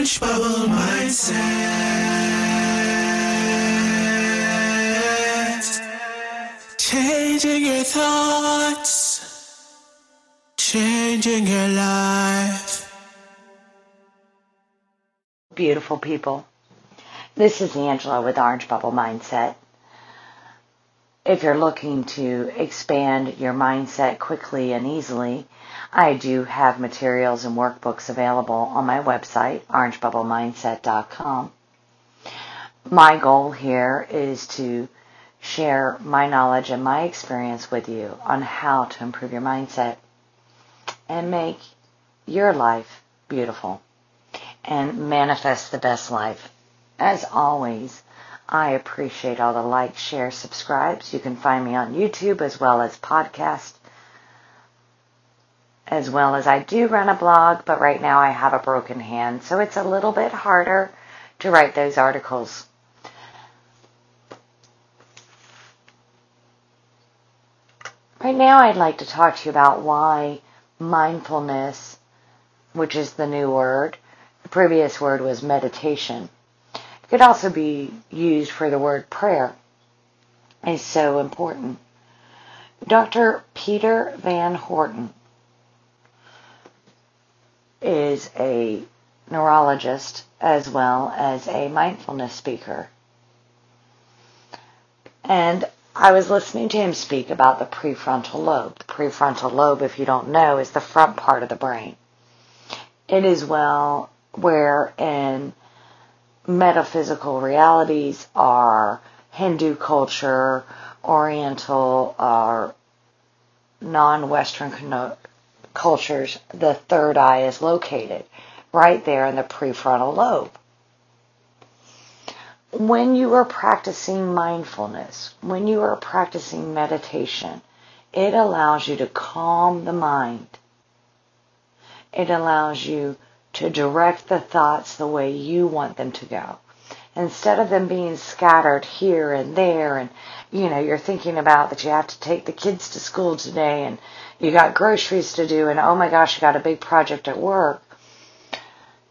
Orange Bubble Mindset. Changing your thoughts, changing your life. Beautiful people. This is Angela with Orange Bubble Mindset. If you're looking to expand your mindset quickly and easily, I do have materials and workbooks available on my website, orangebubble.mindset.com. My goal here is to share my knowledge and my experience with you on how to improve your mindset and make your life beautiful and manifest the best life. As always, I appreciate all the likes, shares, subscribes. You can find me on YouTube as well as podcast as well as I do run a blog, but right now I have a broken hand, so it's a little bit harder to write those articles. Right now I'd like to talk to you about why mindfulness, which is the new word, the previous word was meditation. Could also be used for the word prayer, is so important. Dr. Peter Van Horton is a neurologist as well as a mindfulness speaker. And I was listening to him speak about the prefrontal lobe. The prefrontal lobe, if you don't know, is the front part of the brain. It is well where in metaphysical realities are Hindu culture, Oriental, or non-Western cultures, the third eye is located right there in the prefrontal lobe. When you are practicing mindfulness, when you are practicing meditation, it allows you to calm the mind. It allows you to direct the thoughts the way you want them to go. Instead of them being scattered here and there and, you know, you're thinking about that you have to take the kids to school today and you got groceries to do, and oh my gosh, you got a big project at work.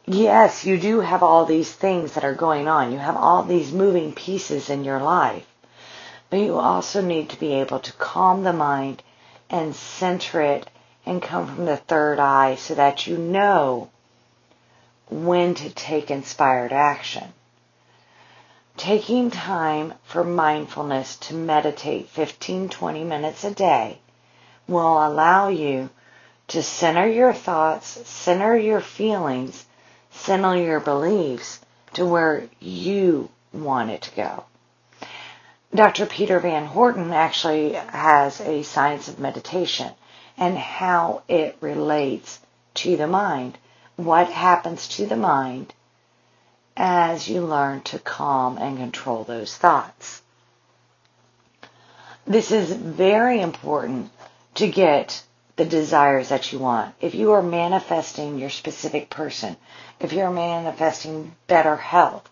Yes, you do have all these things that are going on. You have all these moving pieces in your life. But you also need to be able to calm the mind and center it and come from the third eye so that you know when to take inspired action. Taking time for mindfulness to meditate 15, 20 minutes a day will allow you to center your thoughts, center your feelings, center your beliefs to where you want it to go. Dr. Peter Van Horton actually has a science of meditation and how it relates to the mind. What happens to the mind as you learn to calm and control those thoughts. This is very important to get the desires that you want. If you are manifesting your specific person, if you're manifesting better health,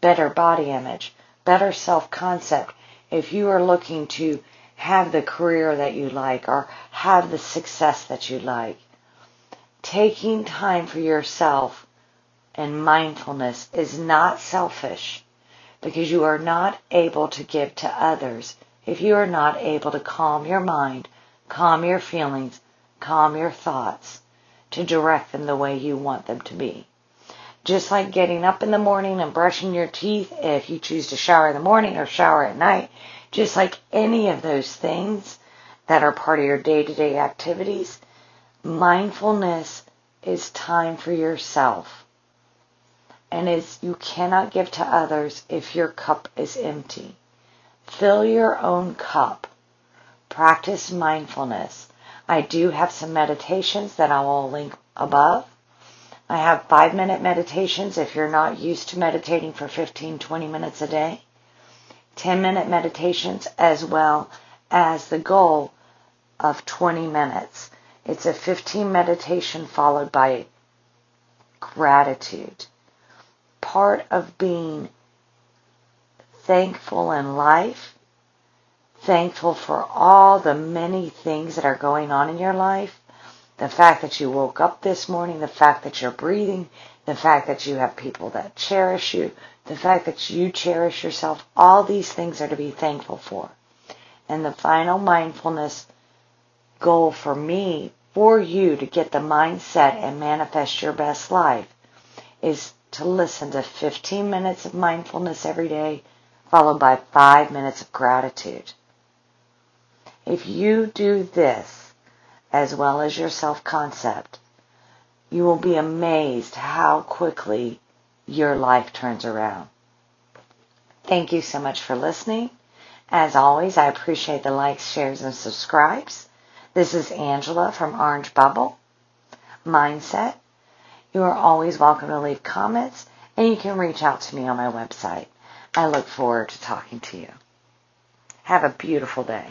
better body image, better self-concept, if you are looking to have the career that you like or have the success that you like, taking time for yourself and mindfulness is not selfish because you are not able to give to others if you are not able to calm your mind calm your feelings, calm your thoughts to direct them the way you want them to be. Just like getting up in the morning and brushing your teeth, if you choose to shower in the morning or shower at night, just like any of those things that are part of your day-to-day activities, mindfulness is time for yourself. And is you cannot give to others if your cup is empty. Fill your own cup practice mindfulness. I do have some meditations that I will link above. I have five minute meditations if you're not used to meditating for 15, 20 minutes a day. 10 minute meditations as well as the goal of 20 minutes. It's a 15 meditation followed by gratitude. Part of being thankful in life thankful for all the many things that are going on in your life, The fact that you woke up this morning, the fact that you're breathing, the fact that you have people that cherish you, the fact that you cherish yourself, all these things are to be thankful for. And the final mindfulness goal for me, for you to get the mindset and manifest your best life, is to listen to 15 minutes of mindfulness every day, followed by five minutes of gratitude. If you do this, as well as your self-concept, you will be amazed how quickly your life turns around. Thank you so much for listening. As always, I appreciate the likes, shares, and subscribes. This is Angela from Orange Bubble Mindset. You are always welcome to leave comments, and you can reach out to me on my website. I look forward to talking to you. Have a beautiful day.